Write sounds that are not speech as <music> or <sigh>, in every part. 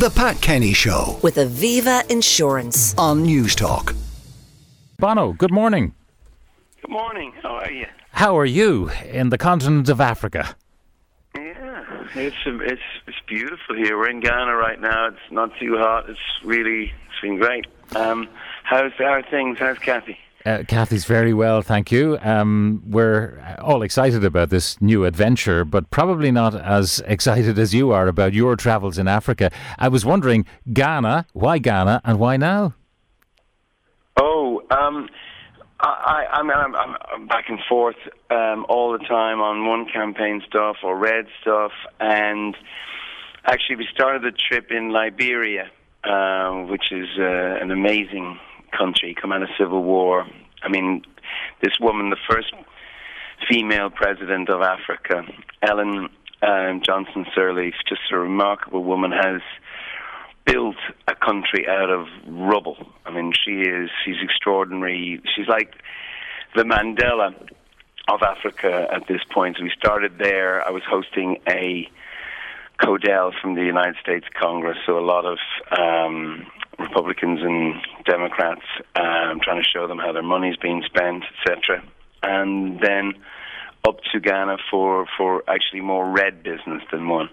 The Pat Kenny Show with Aviva Insurance. on News Talk. Bono, good morning. Good morning. How are you? How are you in the continent of Africa? Yeah, it's it's it's beautiful here. We're in Ghana right now. It's not too hot. It's really it's been great. Um, how's how are things? How's Kathy? Uh, Kathy's very well, thank you. Um, we're all excited about this new adventure, but probably not as excited as you are about your travels in Africa. I was wondering, Ghana, why Ghana and why now? Oh, um, I, I, I'm, I'm, I'm- I'm back and forth um, all the time on one campaign stuff or red stuff, and actually we started the trip in Liberia, uh, which is uh, an amazing country, come out of civil war. I mean, this woman, the first female president of Africa, Ellen um, Johnson Sirleaf, just a remarkable woman, has built a country out of rubble. I mean, she is she's extraordinary. She's like the Mandela of Africa at this point. We started there. I was hosting a Codel from the United States Congress, so a lot of um, Republicans and Democrats um, trying to show them how their money's being spent, etc. And then up to Ghana for for actually more red business than one.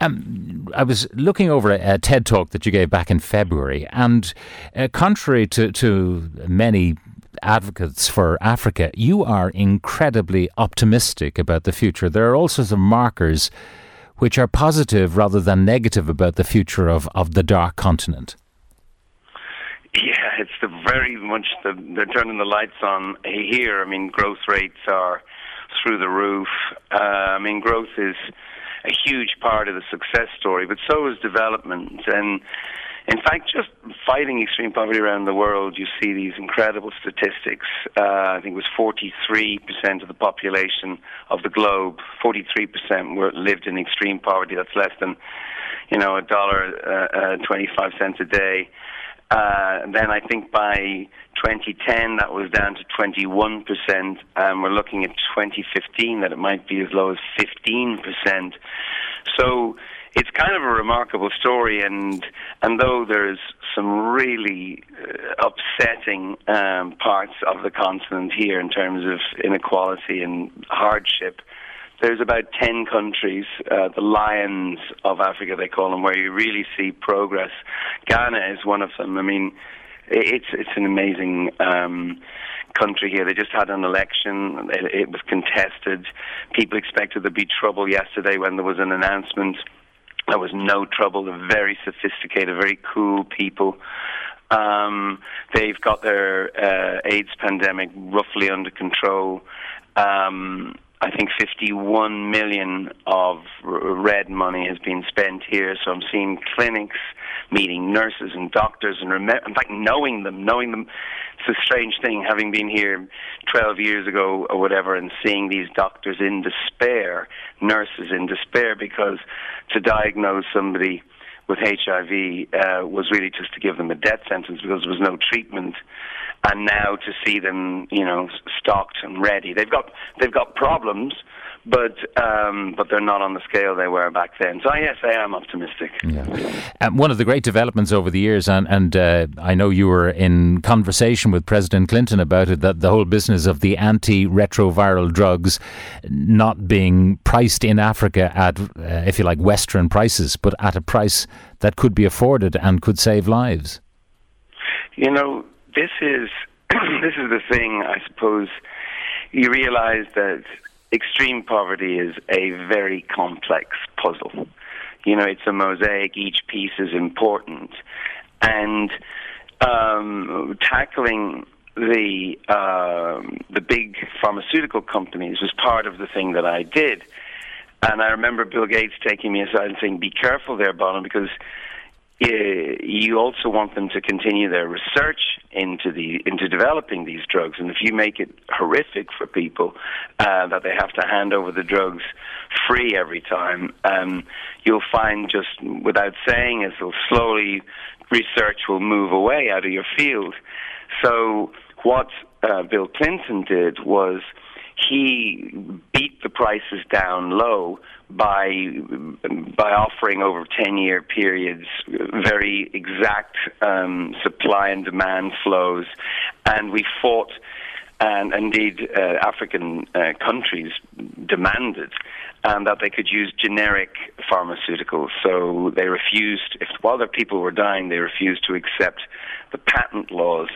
Um, I was looking over a, a TED talk that you gave back in February, and uh, contrary to, to many advocates for Africa, you are incredibly optimistic about the future. There are all sorts of markers which are positive rather than negative about the future of, of the dark continent. Yeah, it's the very much the they're turning the lights on here. I mean, growth rates are through the roof. Uh, I mean, growth is a huge part of the success story, but so is development. And in fact, just fighting extreme poverty around the world, you see these incredible statistics. Uh, I think it was 43% of the population of the globe, 43% were lived in extreme poverty. That's less than, you know, a dollar uh, uh, 25 cents a day. Uh, and then I think by 2010 that was down to 21%, and we're looking at 2015 that it might be as low as 15%. So it's kind of a remarkable story, and and though there's some really uh, upsetting um, parts of the continent here in terms of inequality and hardship, there's about 10 countries, uh, the lions of Africa, they call them, where you really see progress. Ghana is one of them. I mean, it's, it's an amazing um, country here. They just had an election, it, it was contested. People expected there'd be trouble yesterday when there was an announcement. There was no trouble. They're very sophisticated, very cool people. Um, they've got their uh, AIDS pandemic roughly under control. Um, I think 51 million of red money has been spent here. So I'm seeing clinics, meeting nurses and doctors, and in fact, knowing them, knowing them. It's a strange thing, having been here 12 years ago or whatever, and seeing these doctors in despair, nurses in despair, because to diagnose somebody with HIV uh, was really just to give them a death sentence because there was no treatment. And now to see them, you know, stocked and ready, they've got they've got problems, but um, but they're not on the scale they were back then. So yes, I am optimistic. Yeah. Um, one of the great developments over the years, and, and uh, I know you were in conversation with President Clinton about it, that the whole business of the antiretroviral drugs not being priced in Africa at, uh, if you like, Western prices, but at a price that could be afforded and could save lives. You know, this is <clears throat> this is the thing. I suppose you realize that extreme poverty is a very complex puzzle. You know, it's a mosaic. Each piece is important, and um, tackling the um, the big pharmaceutical companies was part of the thing that I did. And I remember Bill Gates taking me aside and saying, "Be careful there, Bonham, because uh, you also want them to continue their research into the into developing these drugs. And if you make it horrific for people uh, that they have to hand over the drugs free every time, um, you'll find just without saying it, will slowly research will move away out of your field. So what uh, Bill Clinton did was he beat the prices down low by by offering over ten year periods very exact um, supply and demand flows, and we fought. And indeed, uh, African uh, countries demanded um, that they could use generic pharmaceuticals. So they refused, if while their people were dying, they refused to accept the patent laws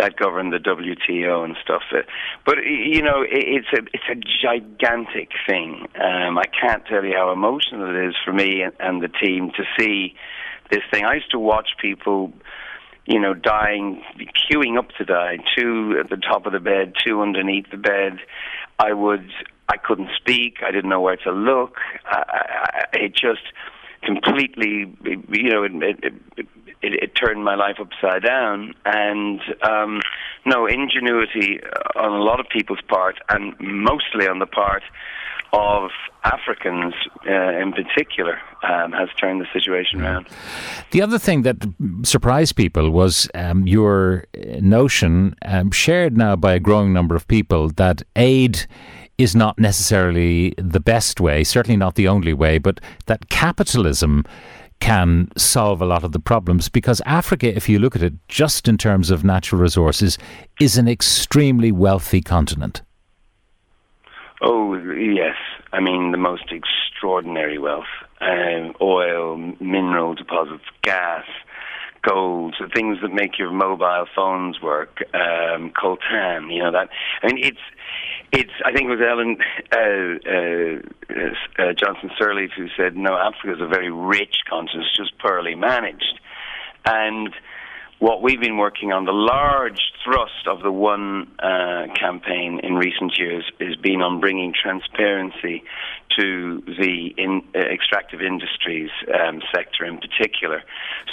that govern the WTO and stuff. Uh, but you know, it's a it's a gigantic thing. Um, I can't tell you how emotional it is for me and, the team to see this thing. I used to watch people you know, dying, queuing up to die, two at the top of the bed, two underneath the bed. I would, I couldn't speak. I didn't know where to look. I, I, it just completely, you know, it, it, it, it, it turned my life upside down. And um, no ingenuity on a lot of people's part, and mostly on the part of Africans uh, in particular um, has turned the situation around. The other thing that surprised people was um, your notion, um, shared now by a growing number of people, that aid is not necessarily the best way, certainly not the only way, but that capitalism can solve a lot of the problems because Africa, if you look at it just in terms of natural resources, is an extremely wealthy continent. Oh, yes. I mean, the most extraordinary wealth um, oil, mineral deposits, gas, gold, the things that make your mobile phones work, um, coltan, you know, that. I mean, it's it's. I think it was Ellen uh, uh, uh, Johnson Sirleaf who said, "No, Africa is a very rich continent. It's just poorly managed." And what we've been working on, the large thrust of the One uh, campaign in recent years, has been on bringing transparency to the in, uh, extractive industries um, sector in particular.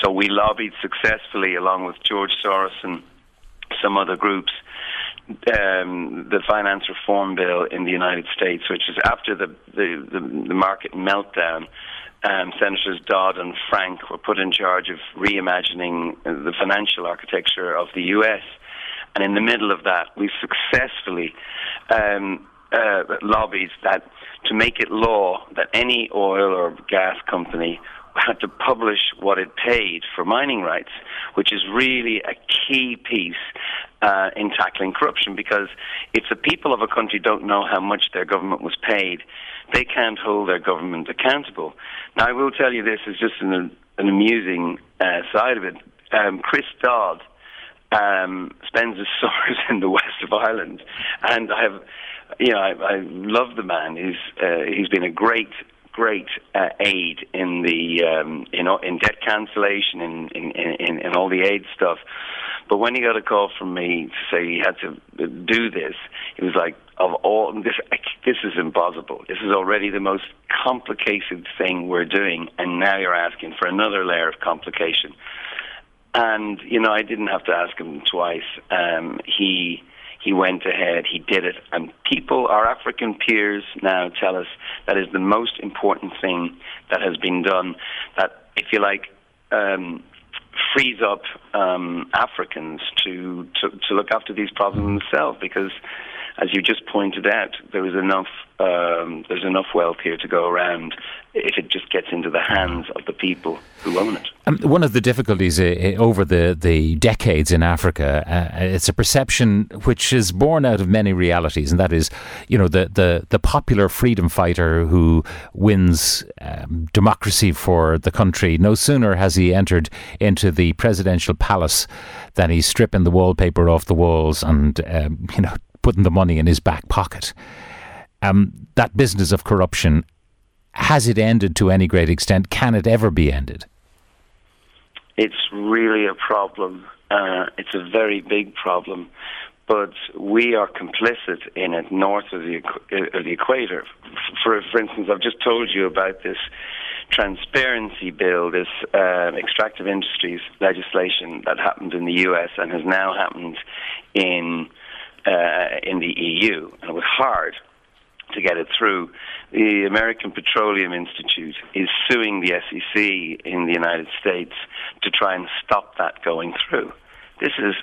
So we lobbied successfully, along with George Soros and some other groups, um, the finance reform bill in the United States, which is after the, the, the, the market meltdown. Um, Senators Dodd and Frank were put in charge of reimagining the financial architecture of the U.S. And in the middle of that, we successfully um, uh, lobbied that to make it law that any oil or gas company had to publish what it paid for mining rights, which is really a key piece uh, in tackling corruption because if the people of a country don't know how much their government was paid, they can't hold their government accountable. Now, I will tell you this is just an, an amusing uh, side of it. Um, Chris Dodd um, spends his <laughs> summers in the west of Ireland, and I have, you know, I, I love the man. He's uh, he's been a great great uh, aid in the um, in in debt cancellation in, in in in all the aid stuff. But when he got a call from me to say he had to do this, he was like, "Of all this, this is impossible. This is already the most complicated thing we're doing, and now you're asking for another layer of complication." And you know, I didn't have to ask him twice. Um, he he went ahead, he did it, and people, our African peers now tell us that is the most important thing that has been done. That, if you like, um, frees up um, Africans to, to to look after these problems themselves because as you just pointed out, there is enough um, there's enough wealth here to go around if it just gets into the hands of the people who own it. Um, one of the difficulties uh, over the, the decades in Africa, uh, it's a perception which is born out of many realities, and that is, you know, the, the, the popular freedom fighter who wins um, democracy for the country. No sooner has he entered into the presidential palace than he's stripping the wallpaper off the walls and, um, <laughs> you know, putting the money in his back pocket. Um, that business of corruption has it ended to any great extent? Can it ever be ended? It's really a problem. Uh, it's a very big problem, but we are complicit in it north of the, uh, of the equator. For, for instance, I've just told you about this transparency bill, this uh, extractive industries legislation that happened in the U.S. and has now happened in uh, in the EU, and it was hard to get it through. The American Petroleum Institute is suing the SEC in the United States to try and stop that going through. This is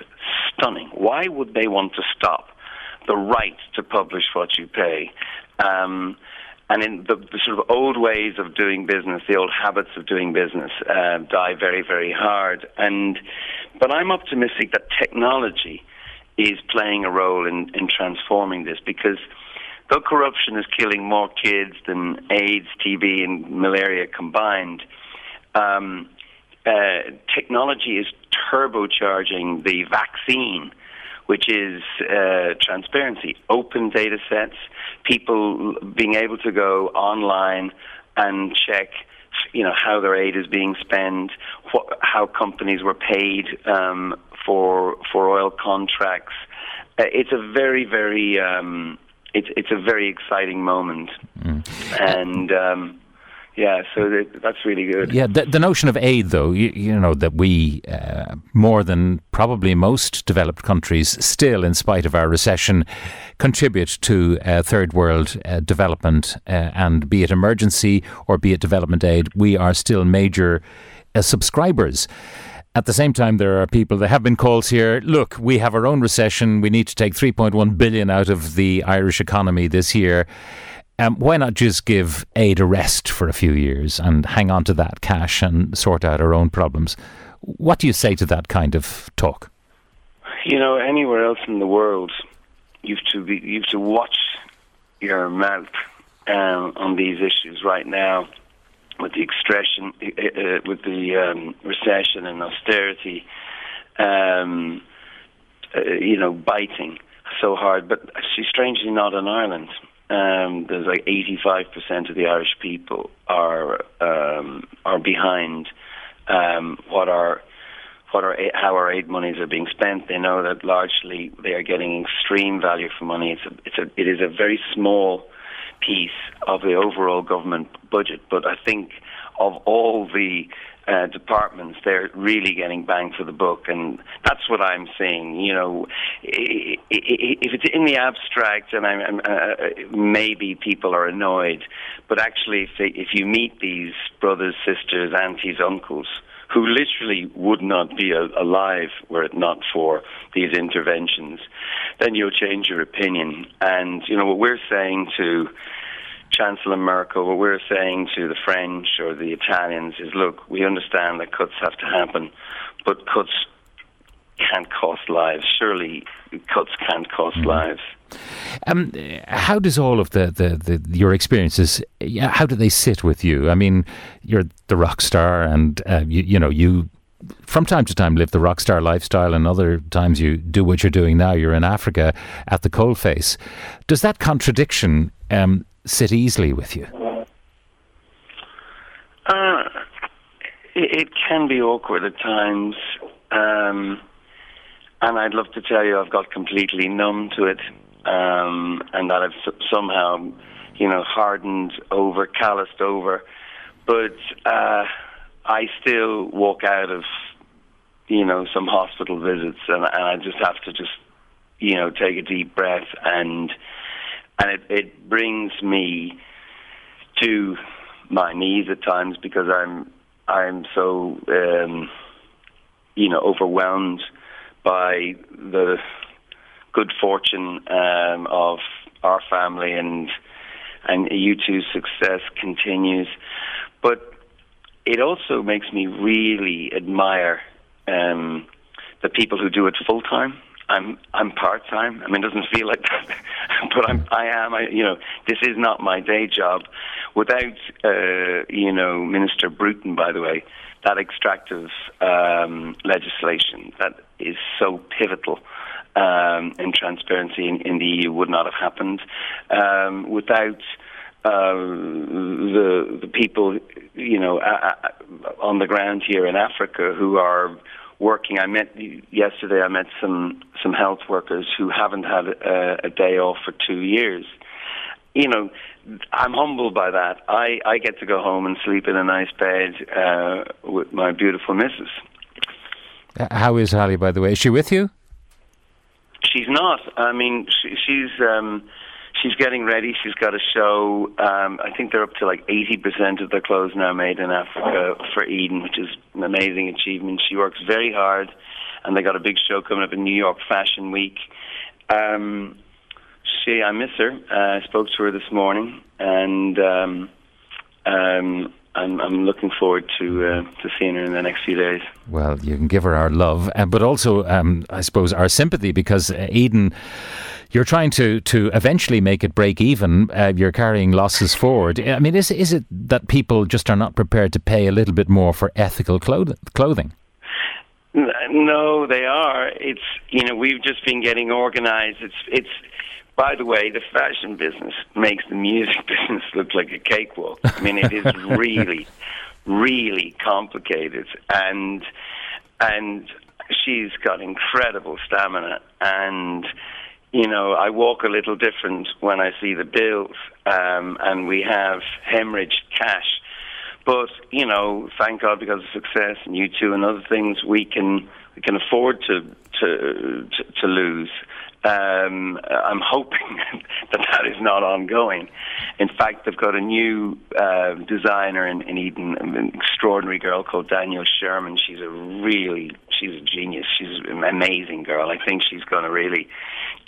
stunning. Why would they want to stop the right to publish what you pay. Um, and in the, the, sort of old ways of doing business, the old habits of doing business, uh, die very, very hard. And but I'm optimistic that technology is playing a role in, in transforming this because though corruption is killing more kids than AIDS, TB, and malaria combined, um, uh, technology is turbocharging the vaccine which is uh, transparency, open data sets, people being able to go online and check you know how their aid is being spent, what, how companies were paid um, for for oil contracts. Uh, it's a very very um, it's it's a very exciting moment, mm. and. Um, yeah, so that's really good. Yeah, the, the notion of aid, though, you, you know, that we, uh, more than probably most developed countries, still, in spite of our recession, contribute to uh, third world uh, development, uh, and be it emergency or be it development aid, we are still major uh, subscribers. At the same time, there are people, there have been calls here, look, we have our own recession, we need to take 3.1 billion out of the Irish economy this year. Um, why not just give aid a rest for a few years and hang on to that cash and sort out our own problems? What do you say to that kind of talk? You know, anywhere else in the world, you have to be, you have to watch your mouth um, on these issues right now with the expression, uh, uh, with the um, recession and austerity, um, uh, you know, biting so hard. But she's strangely not in Ireland um, there's like 85% of the Irish people are um, are behind um, what are what are how our aid monies are being spent. They know that largely they are getting extreme value for money. It's a, it's a, it is a very small piece of the overall government budget, but I think of all the uh, departments, they're really getting bang for the buck, and that's what I'm saying. You know, if it's in the abstract, and I'm uh, maybe people are annoyed, but actually, if they, if you meet these brothers, sisters, aunties, uncles who literally would not be alive were it not for these interventions, then you'll change your opinion. And you know what we're saying to Chancellor Merkel, what we're saying to the French or the Italians is look, we understand that cuts have to happen, but cuts can't cost lives. Surely cuts can't cost mm. lives. Um, how does all of the, the, the, your experiences how do they sit with you? I mean, you're the rock star, and uh, you, you know you from time to time live the rock star lifestyle, and other times you do what you're doing now. You're in Africa at the coalface. Does that contradiction um, sit easily with you? Uh, it, can be awkward at times, um, and I'd love to tell you I've got completely numb to it, um, and that I've somehow, you know, hardened over, calloused over. But uh, I still walk out of, you know, some hospital visits, and, and I just have to just, you know, take a deep breath and and it, it brings me to my knees at times because I'm I'm so um, you know overwhelmed by the good fortune um, of our family and and U2's success continues, but it also makes me really admire um, the people who do it full time I'm I'm part time. I mean, it doesn't feel like that, <laughs> but I'm I am. I you know this is not my day job. Without uh, you know Minister Bruton, by the way, that extractive um, legislation that is so pivotal um, in transparency in, in, the EU would not have happened. Um, without uh, the the people you know uh, on the ground here in Africa who are working. I met yesterday. I met some some health workers who haven't had a, a day off for two years. You know, I'm humbled by that. I I get to go home and sleep in a nice bed uh, with my beautiful missus. Uh, how is Ali, by the way? Is she with you? She's not. I mean, she, she's. Um, she's getting ready. She's got a show. Um, I think they're up to like 80% of their clothes now made in Africa for Edun, which is an amazing achievement. She works very hard, and they got a big show coming up in New York Fashion Week. Um, she, I miss her. Uh, I spoke to her this morning, and um, um, I'm, I'm looking forward to uh, to seeing her in the next few days. Well, you can give her our love, uh, but also, um, I suppose, our sympathy because uh, Edun. You're trying to, to eventually make it break even. Uh, you're carrying losses forward. I mean, is is it that people just are not prepared to pay a little bit more for ethical clothing? No, they are. It's you know we've just been getting organised. It's it's. By the way, the fashion business makes the music <laughs> business look like a cakewalk. I mean, it is <laughs> really, really complicated, and and she's got incredible stamina and you know, I walk a little different when I see the bills, um, and we have hemorrhaged cash. But you know, thank God because of success and U2 and other things, we can we can afford to to to, to lose. Um, I'm hoping <laughs> that that is not ongoing. In fact, they've got a new uh, designer in, in Edun, an extraordinary girl called Danielle Sherman. She's a really she's a genius. She's an amazing girl. I think she's going to really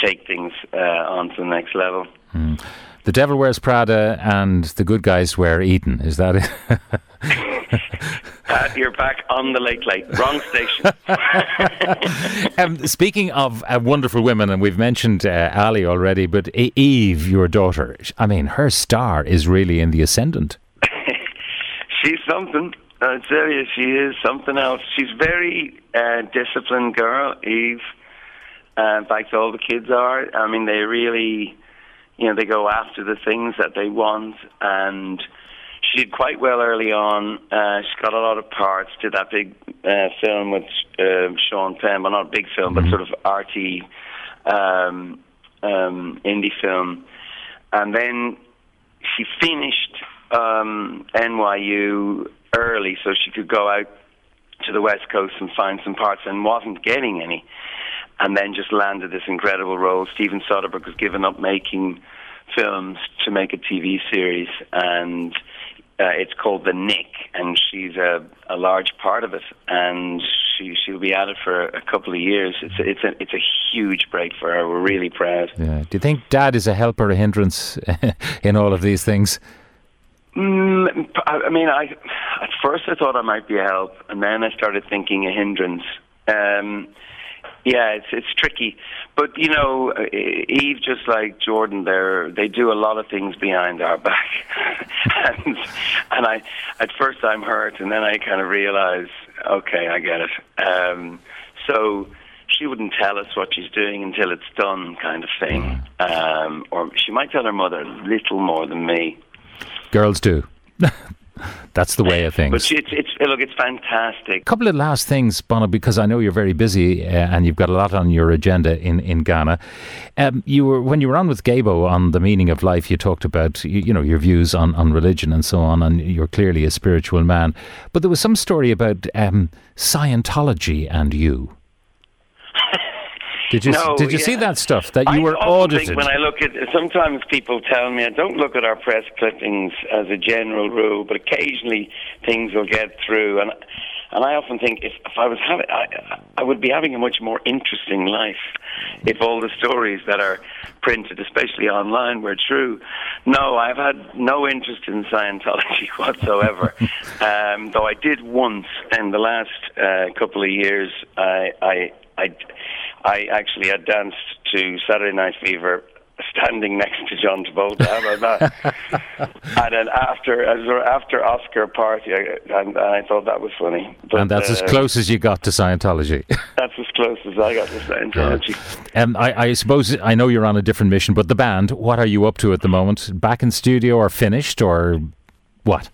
take things uh, on to the next level. Mm. The devil wears Prada and the good guys wear Edun. Is that it? <laughs> <laughs> uh, you're back on the late late. Wrong station. <laughs> um, speaking of uh, wonderful women, and we've mentioned uh, Ali already, but Eve, your daughter, I mean, her star is really in the ascendant. <laughs> She's something. I tell you, she is something else. She's very uh, disciplined girl, Eve. Uh, in fact, all the kids are. I mean, they really, you know, they go after the things that they want, and she did quite well early on. Uh, she got a lot of parts. Did that big uh, film with uh, Sean Penn, but not a big film, but mm-hmm. sort of arty um, um, indie film. And then she finished um, NYU early, so she could go out to the West Coast and find some parts, and wasn't getting any and then just landed this incredible role. Steven Soderbergh has given up making films to make a TV series, and uh, it's called The Knick, and she's a, a large part of it, and she she'll be at it for a couple of years. It's a, it's a it's a huge break for her. We're really proud. Yeah. Do you think Dad is a help or a hindrance <laughs> in all of these things? Mm, I mean, I at first I thought I might be a help, and then I started thinking a hindrance. Um, yeah, it's it's tricky, but you know, Eve, just like Jordan, they they do a lot of things behind our back, <laughs> and and I at first I'm hurt, and then I kind of realize, okay, I get it. Um, so she wouldn't tell us what she's doing until it's done, kind of thing, um, or she might tell her mother a little more than me. Girls do. <laughs> That's the way of things. But it's, it's look, it's fantastic. A couple of last things, Bono, because I know you're very busy uh, and you've got a lot on your agenda in in Ghana. Um, you were when you were on with Gaybo on the meaning of life. You talked about you, you know your views on on religion and so on, and you're clearly a spiritual man. But there was some story about um, Scientology and you. Did you no, did you yeah. see that stuff that you I were audited? when I look at sometimes people tell me I don't look at our press clippings as a general rule, but occasionally things will get through, and and I often think if, if I was having, I, I would be having a much more interesting life if all the stories that are printed, especially online, were true. No, I've had no interest in Scientology <laughs> whatsoever. <laughs> um, though I did once in the last uh, couple of years. I, I I, I actually had danced to Saturday Night Fever standing next to John Travolta. How about that? <laughs> and then after after Oscar party, I, and, and, I thought that was funny. But, and that's uh, as close as you got to Scientology. <laughs> that's as close as I got to Scientology. Yeah. Um, I, I, suppose I know you're on a different mission, but the band, what are you up to at the moment? Back in studio or finished or what?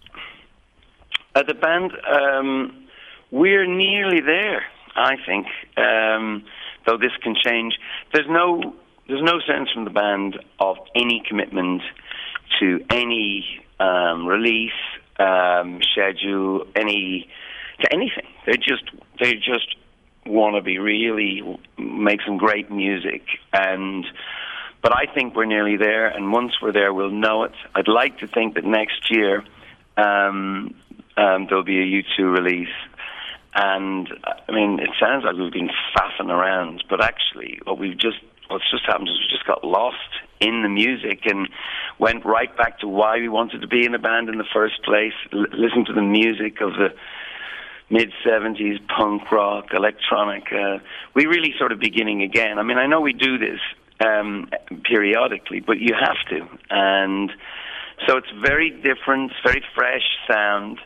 At the band, um, we're nearly there. I think, um, though this can change. There's no there's no sense from the band of any commitment to any um, release um, schedule, any to anything. They just they just want to be really make some great music and. But I think we're nearly there, and once we're there, we'll know it. I'd like to think that next year um, um, there'll be a U2 release and I mean, it sounds like we've been faffing around, but actually, what we've just what's just happened is we just got lost in the music and went right back to why we wanted to be in a band in the first place. L- listen to the music of the mid 70s punk rock, electronic. Uh, we really sort of beginning again. I mean, I know we do this um, periodically, but you have to. And so it's very different, very fresh sound,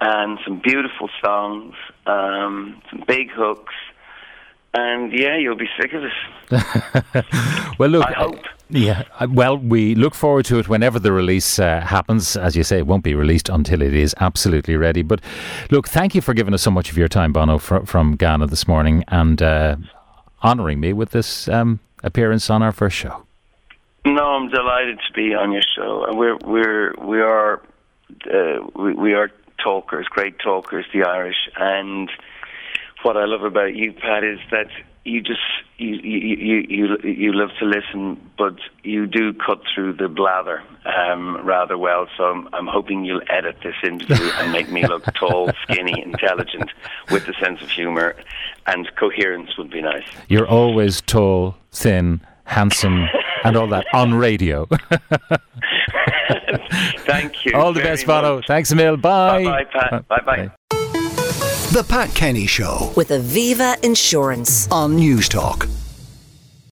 and some beautiful songs, um, some big hooks. And yeah, you'll be sick of it. <laughs> well, look. I hope. Yeah, uh, well, we look forward to it whenever the release uh, happens. As you say, it won't be released until it is absolutely ready. But look, thank you for giving us so much of your time, Bono, fr- from Ghana this morning and uh, honouring me with this um, appearance on our first show. No, I'm delighted to be on your show, we're we're we are uh, we, we are talkers, great talkers, the Irish, and what I love about you, Pat, is that you just you you you you, you love to listen, but you do cut through the blather um, rather well. So I'm, I'm hoping you'll edit this interview and make me look <laughs> tall, skinny, intelligent, with a sense of humour, and coherence would be nice. You're always tall, thin, handsome, and all that on radio. <laughs> <laughs> Thank you. all the best, Bono. much. Thanks, Emil. Bye. Bye, bye, Pat. Bye, bye. The Pat Kenny Show With Aviva Insurance. on News Talk.